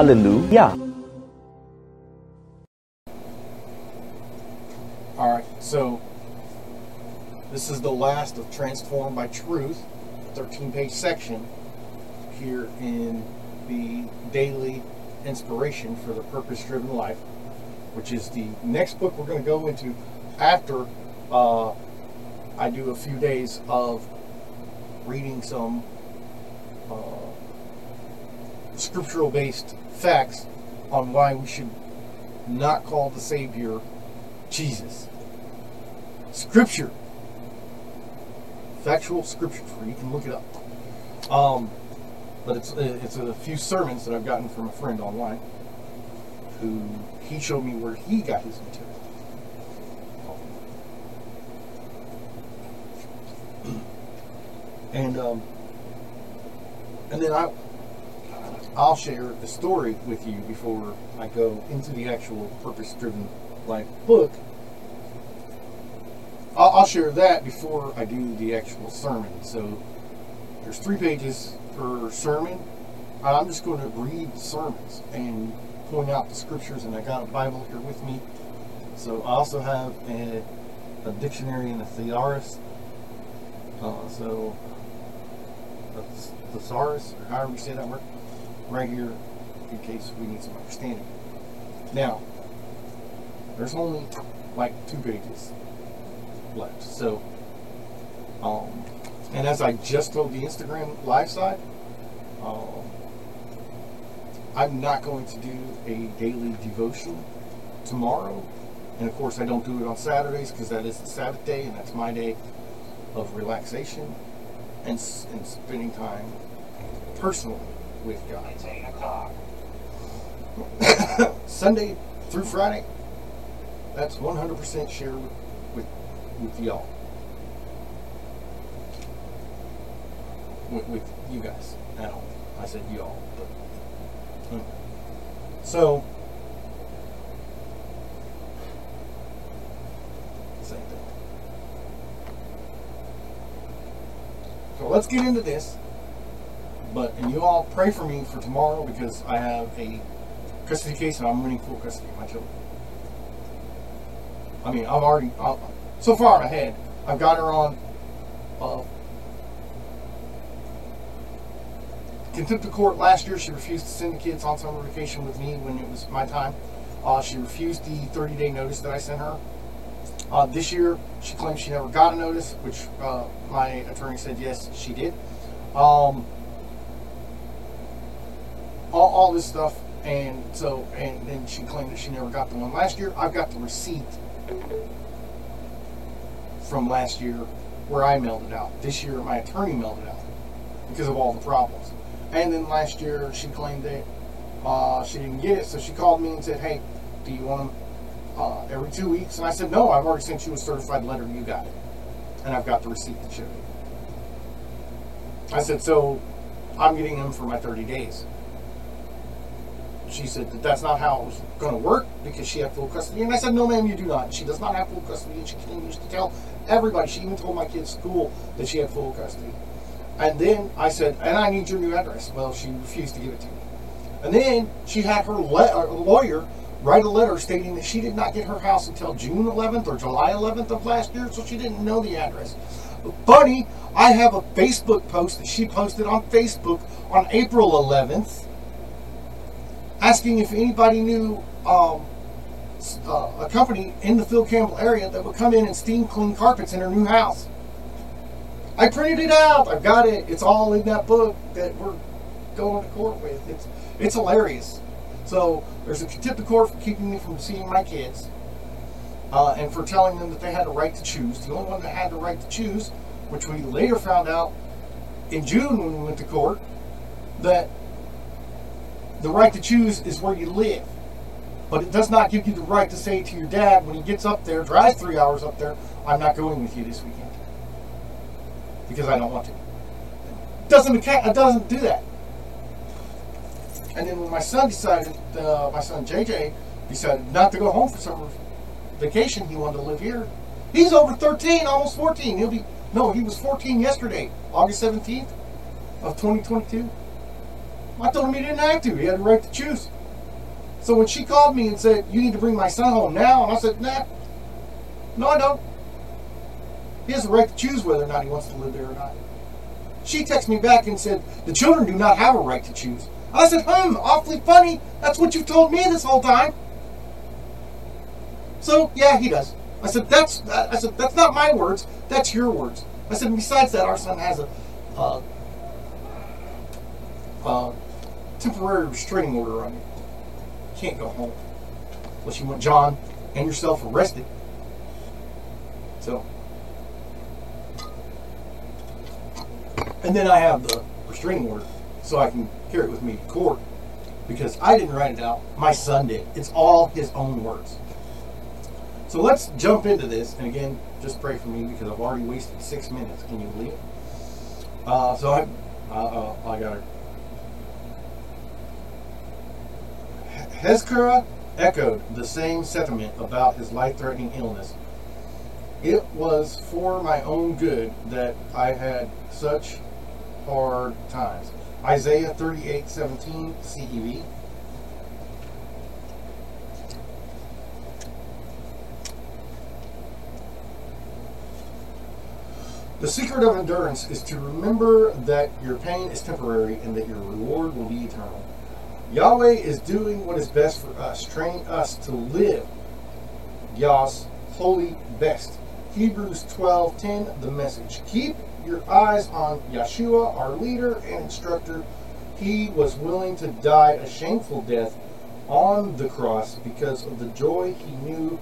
Hallelujah. All right, so this is the last of Transformed by Truth, 13 page section here in the daily inspiration for the purpose driven life, which is the next book we're going to go into after uh, I do a few days of reading some uh, scriptural based facts on why we should not call the Savior Jesus. Scripture. Factual scripture. You can look it up. Um, but it's it's a few sermons that I've gotten from a friend online who he showed me where he got his material. And um, and then I I'll share the story with you before I go into the actual purpose driven life book. I'll, I'll share that before I do the actual sermon. So there's three pages per sermon. I'm just going to read the sermons and point out the scriptures, and I got a Bible here with me. So I also have a, a dictionary and a thesaurus. Uh, so a thesaurus, or however you say that word, right here in case we need some understanding. Now, there's only like two pages left. So, um, and as I just told the Instagram live side, um, I'm not going to do a daily devotion tomorrow. And of course, I don't do it on Saturdays because that is the Sabbath day and that's my day of relaxation and, and spending time personally with God. It's 8 o'clock. Sunday through Friday, that's 100% share with, with, with y'all. With, with you guys at home. I said y'all, but. hmm. So. So let's get into this. But, and you all pray for me for tomorrow because I have a custody case and I'm winning full custody of my children. I mean, I've already, i so far I'm ahead. I've got her on uh, contempt of court last year. She refused to send the kids on summer vacation with me when it was my time. Uh, she refused the 30 day notice that I sent her. Uh, this year, she claims she never got a notice, which uh, my attorney said yes, she did. Um, all, all this stuff, and so, and then she claimed that she never got the one last year. I've got the receipt from last year where I mailed it out. This year, my attorney mailed it out because of all the problems. And then last year, she claimed that uh, she didn't get it, so she called me and said, "Hey, do you want them uh, every two weeks?" And I said, "No, I've already sent you a certified letter. You got it, and I've got the receipt to show you." I said, "So I'm getting them for my 30 days." She said that that's not how it was going to work because she had full custody. And I said, no, ma'am, you do not. She does not have full custody. And she continues to tell everybody. She even told my kids' school that she had full custody. And then I said, and I need your new address. Well, she refused to give it to me. And then she had her le- uh, lawyer write a letter stating that she did not get her house until June 11th or July 11th of last year, so she didn't know the address. But Funny, I have a Facebook post that she posted on Facebook on April 11th asking if anybody knew um, uh, a company in the Phil Campbell area that would come in and steam clean carpets in her new house. I printed it out. I've got it. It's all in that book that we're going to court with. It's it's hilarious. So there's a tip of court for keeping me from seeing my kids, uh, and for telling them that they had a right to choose. The only one that had the right to choose, which we later found out in June when we went to court, that the right to choose is where you live. But it does not give you the right to say to your dad when he gets up there, drives three hours up there, I'm not going with you this weekend. Because I don't want to. Doesn't it doesn't do that. And then when my son decided, uh, my son JJ decided not to go home for summer vacation, he wanted to live here. He's over 13, almost 14. He'll be no, he was 14 yesterday, August 17th of 2022. I told him he didn't have to. He had the right to choose. So when she called me and said, "You need to bring my son home now," and I said, "Nah, no, I don't." He has the right to choose whether or not he wants to live there or not. She texted me back and said, "The children do not have a right to choose." I said, "Hmm, awfully funny. That's what you've told me this whole time." So yeah, he does. I said, "That's," I said, "That's not my words. That's your words." I said, "Besides that, our son has a." Uh, uh, temporary restraining order on you. Can't go home unless you want John and yourself arrested. So, and then I have the restraining order, so I can carry it with me to court because I didn't write it out. My son did. It's all his own words. So let's jump into this, and again, just pray for me because I've already wasted six minutes. Can you believe it? Uh, so I, uh, uh, I got it. Hezekiah echoed the same sentiment about his life threatening illness. It was for my own good that I had such hard times. Isaiah 38 17 CEV. The secret of endurance is to remember that your pain is temporary and that your reward will be eternal. Yahweh is doing what is best for us, training us to live Yah's holy best. Hebrews 12:10 the message. Keep your eyes on Yeshua, our leader and instructor. He was willing to die a shameful death on the cross because of the joy he knew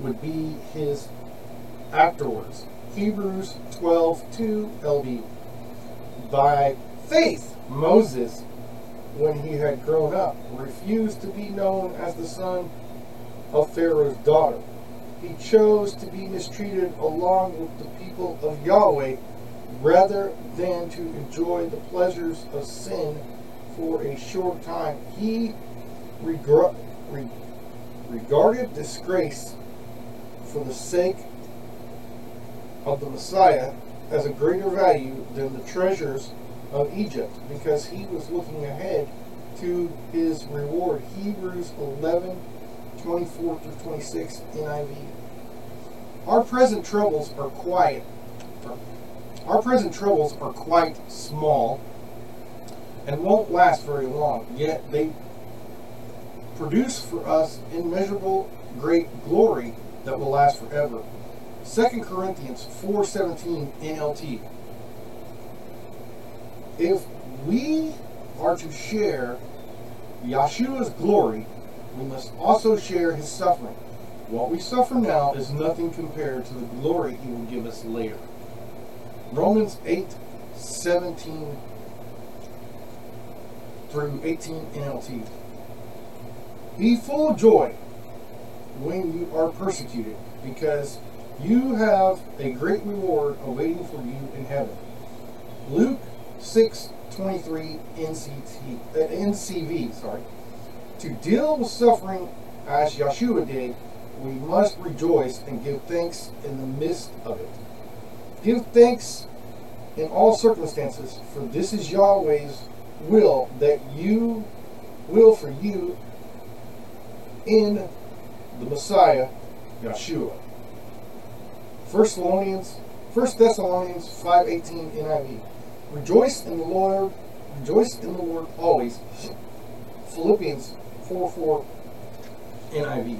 would be his afterwards. Hebrews 12:2 LB. By faith, Moses, when he had grown up, refused to be known as the son of Pharaoh's daughter. He chose to be mistreated along with the people of Yahweh rather than to enjoy the pleasures of sin for a short time. He re- regarded disgrace for the sake of the Messiah as a greater value than the treasures of Egypt because he was looking ahead to his reward. Hebrews 11 24 through 26 NIV. Our present troubles are quiet. Our present troubles are quite small and won't last very long, yet they produce for us immeasurable great glory that will last forever. 2 Corinthians 4:17 NLT. If we are to share Yeshua's glory, we must also share his suffering. What we suffer now is nothing compared to the glory he will give us later. Romans 8:17 through 18 NLT. Be full of joy when you are persecuted, because you have a great reward awaiting for you in heaven. Luke 6:23 NCT, uh, NCV, sorry. To deal with suffering as Yeshua did, we must rejoice and give thanks in the midst of it. Give thanks in all circumstances, for this is Yahweh's will that you will for you in the Messiah, Yeshua. 1 Thessalonians 1 Thessalonians 5.18 NIV. Rejoice in the Lord, rejoice in the Lord always. Philippians 4.4 NIV.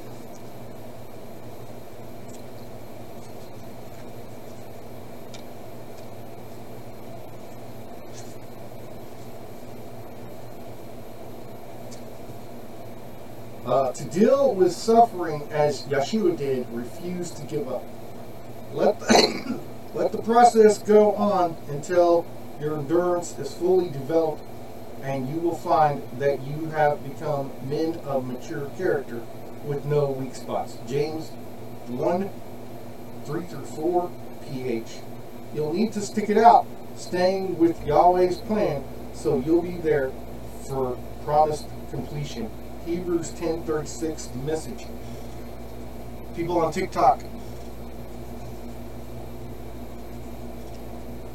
Uh, to deal with suffering as Yeshua did, refuse to give up. Let the, let the process go on until your endurance is fully developed and you will find that you have become men of mature character with no weak spots. James 1 3 through 4 ph. You'll need to stick it out, staying with Yahweh's plan, so you'll be there for promised completion. Hebrews 10:36 the message. People on TikTok.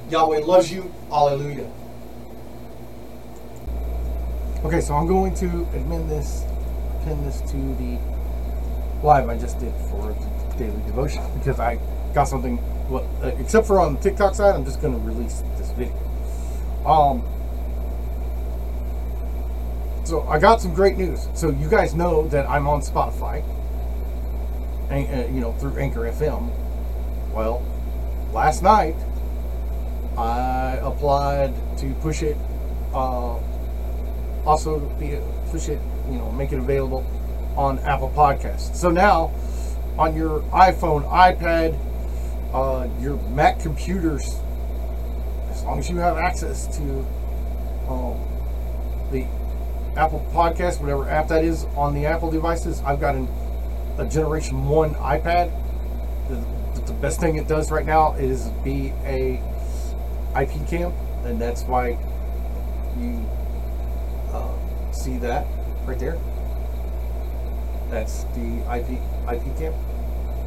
Yahweh loves you. Hallelujah. Okay, so I'm going to admin this, pin this to the live I just did for daily devotion because I got something. Well, uh, except for on the TikTok side, I'm just going to release this video. Um, so I got some great news. So you guys know that I'm on Spotify, and uh, you know through Anchor FM. Well, last night I applied to push it. Uh, also, be push it. You know, make it available on Apple Podcasts. So now, on your iPhone, iPad, uh, your Mac computers, as long as you have access to um, the Apple Podcast, whatever app that is on the Apple devices, I've got an, a Generation 1 iPad. The, the best thing it does right now is be a IP cam, and that's why you uh, see that right there. That's the IP IP cam.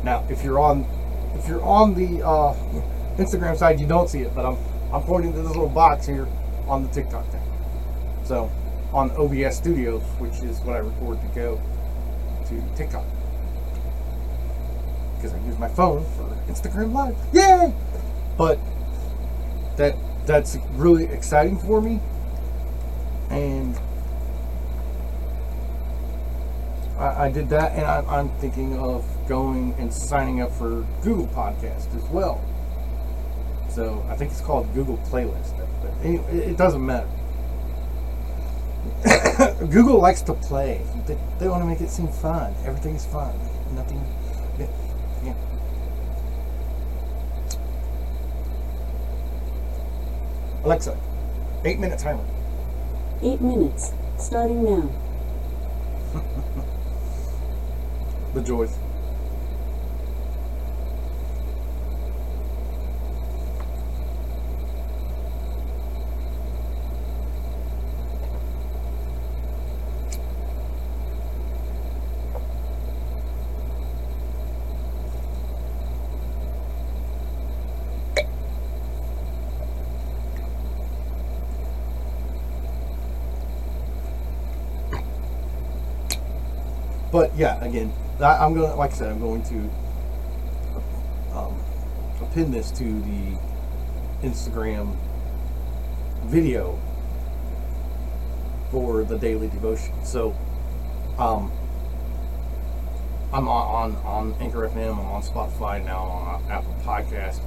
Now, if you're on if you're on the uh, Instagram side, you don't see it, but I'm I'm pointing to this little box here on the TikTok thing. So on OBS Studios, which is what I record to go to TikTok. Because I use my phone for Instagram Live. Yay! But that that's really exciting for me. And I, I did that, and I, I'm thinking of going and signing up for Google Podcast as well. So I think it's called Google Playlist. But anyway, it, doesn't matter. Google likes to play. They, they want to make it seem fun. Everything's fun. Nothing. Yeah. Alexa, eight minute timer. Eight minutes, starting now. The joys. But yeah, again, I- I'm going. to Like I said, I'm going to um, pin this to the Instagram video for the daily devotion. So, um, I'm on, on on Anchor FM. I'm on Spotify now. I'm on Apple Podcast,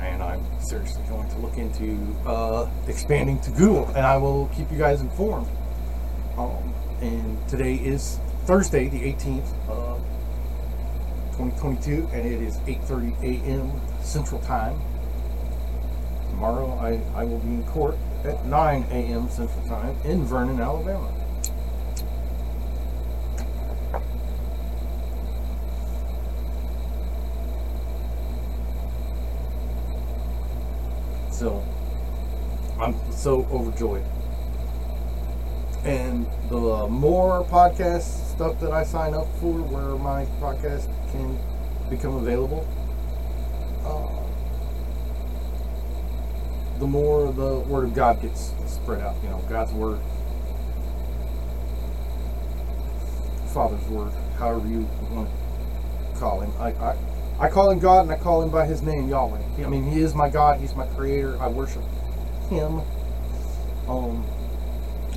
and I'm seriously going to look into uh, expanding to Google, and I will keep you guys informed. Um, and today is Thursday, the 18th, of 2022, and it is 8:30 a.m. Central Time. Tomorrow, I, I will be in court at 9 a.m. Central Time in Vernon, Alabama. So, I'm so overjoyed. And the more podcast stuff that I sign up for, where my podcast can become available, uh, the more the word of God gets spread out. You know, God's word, Father's word, however you want to call him. I, I, I call him God and I call him by his name, Yahweh. I mean, he is my God. He's my creator. I worship him. Um,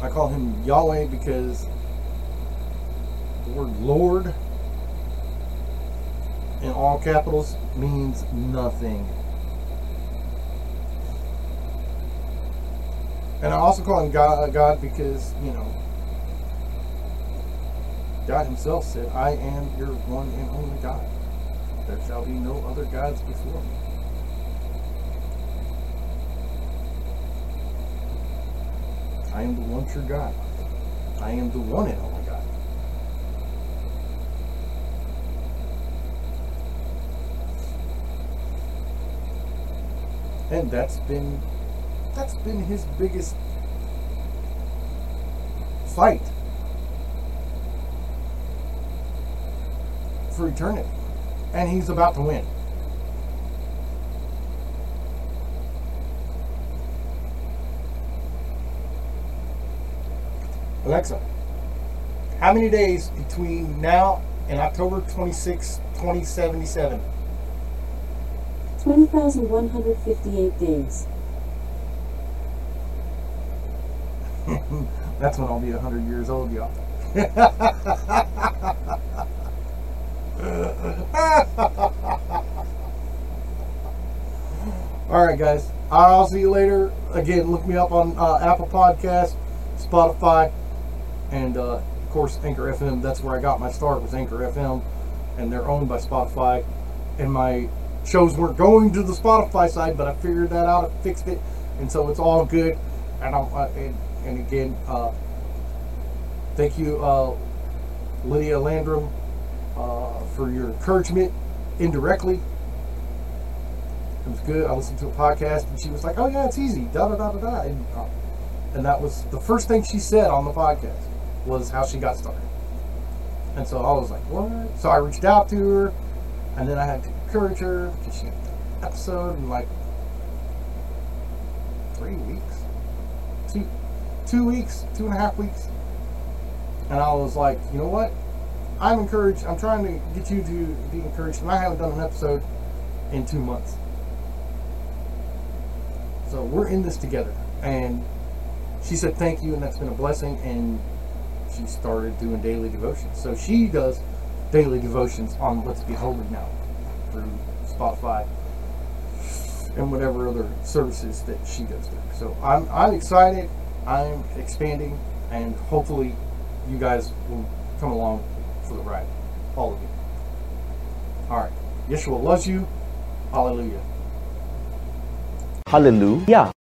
I call him Yahweh because the word Lord in all capitals means nothing. And I also call him God, uh, God because, you know, God himself said, I am your one and only God. There shall be no other gods before me. I am the one true God. I am the one and only God. And that's been that's been his biggest fight for eternity. And he's about to win. Alexa, how many days between now and October 26, 2077? 20,158 days. That's when I'll be 100 years old, y'all. All right, guys. I'll see you later. Again, look me up on uh, Apple Podcasts, Spotify, and uh, of course Anchor FM. That's where I got my start was Anchor FM, and they're owned by Spotify. And my shows weren't going to the Spotify side, but I figured that out, fixed it, and so it's all good. And I'm uh, and, and again, uh, thank you, uh, Lydia Landrum, uh, for your encouragement indirectly. It was good. I listened to a podcast and she was like, "Oh yeah, it's easy." Da da da da da. And, uh, and that was the first thing she said on the podcast was how she got started. And so I was like, "What?" So I reached out to her, and then I had to encourage her because she had the episode in like three weeks, two, two weeks, two and a half weeks. And I was like, you know what? I'm encouraged. I'm trying to get you to be encouraged, and I haven't done an episode in two months. So we're in this together. And she said thank you, and that's been a blessing. And she started doing daily devotions. So she does daily devotions on Let's Be Holy now through Spotify and whatever other services that she goes through. So I'm I'm excited. I'm expanding, and hopefully you guys will come along for the ride. All of you. All right. Yeshua loves you. Hallelujah. Hallelujah.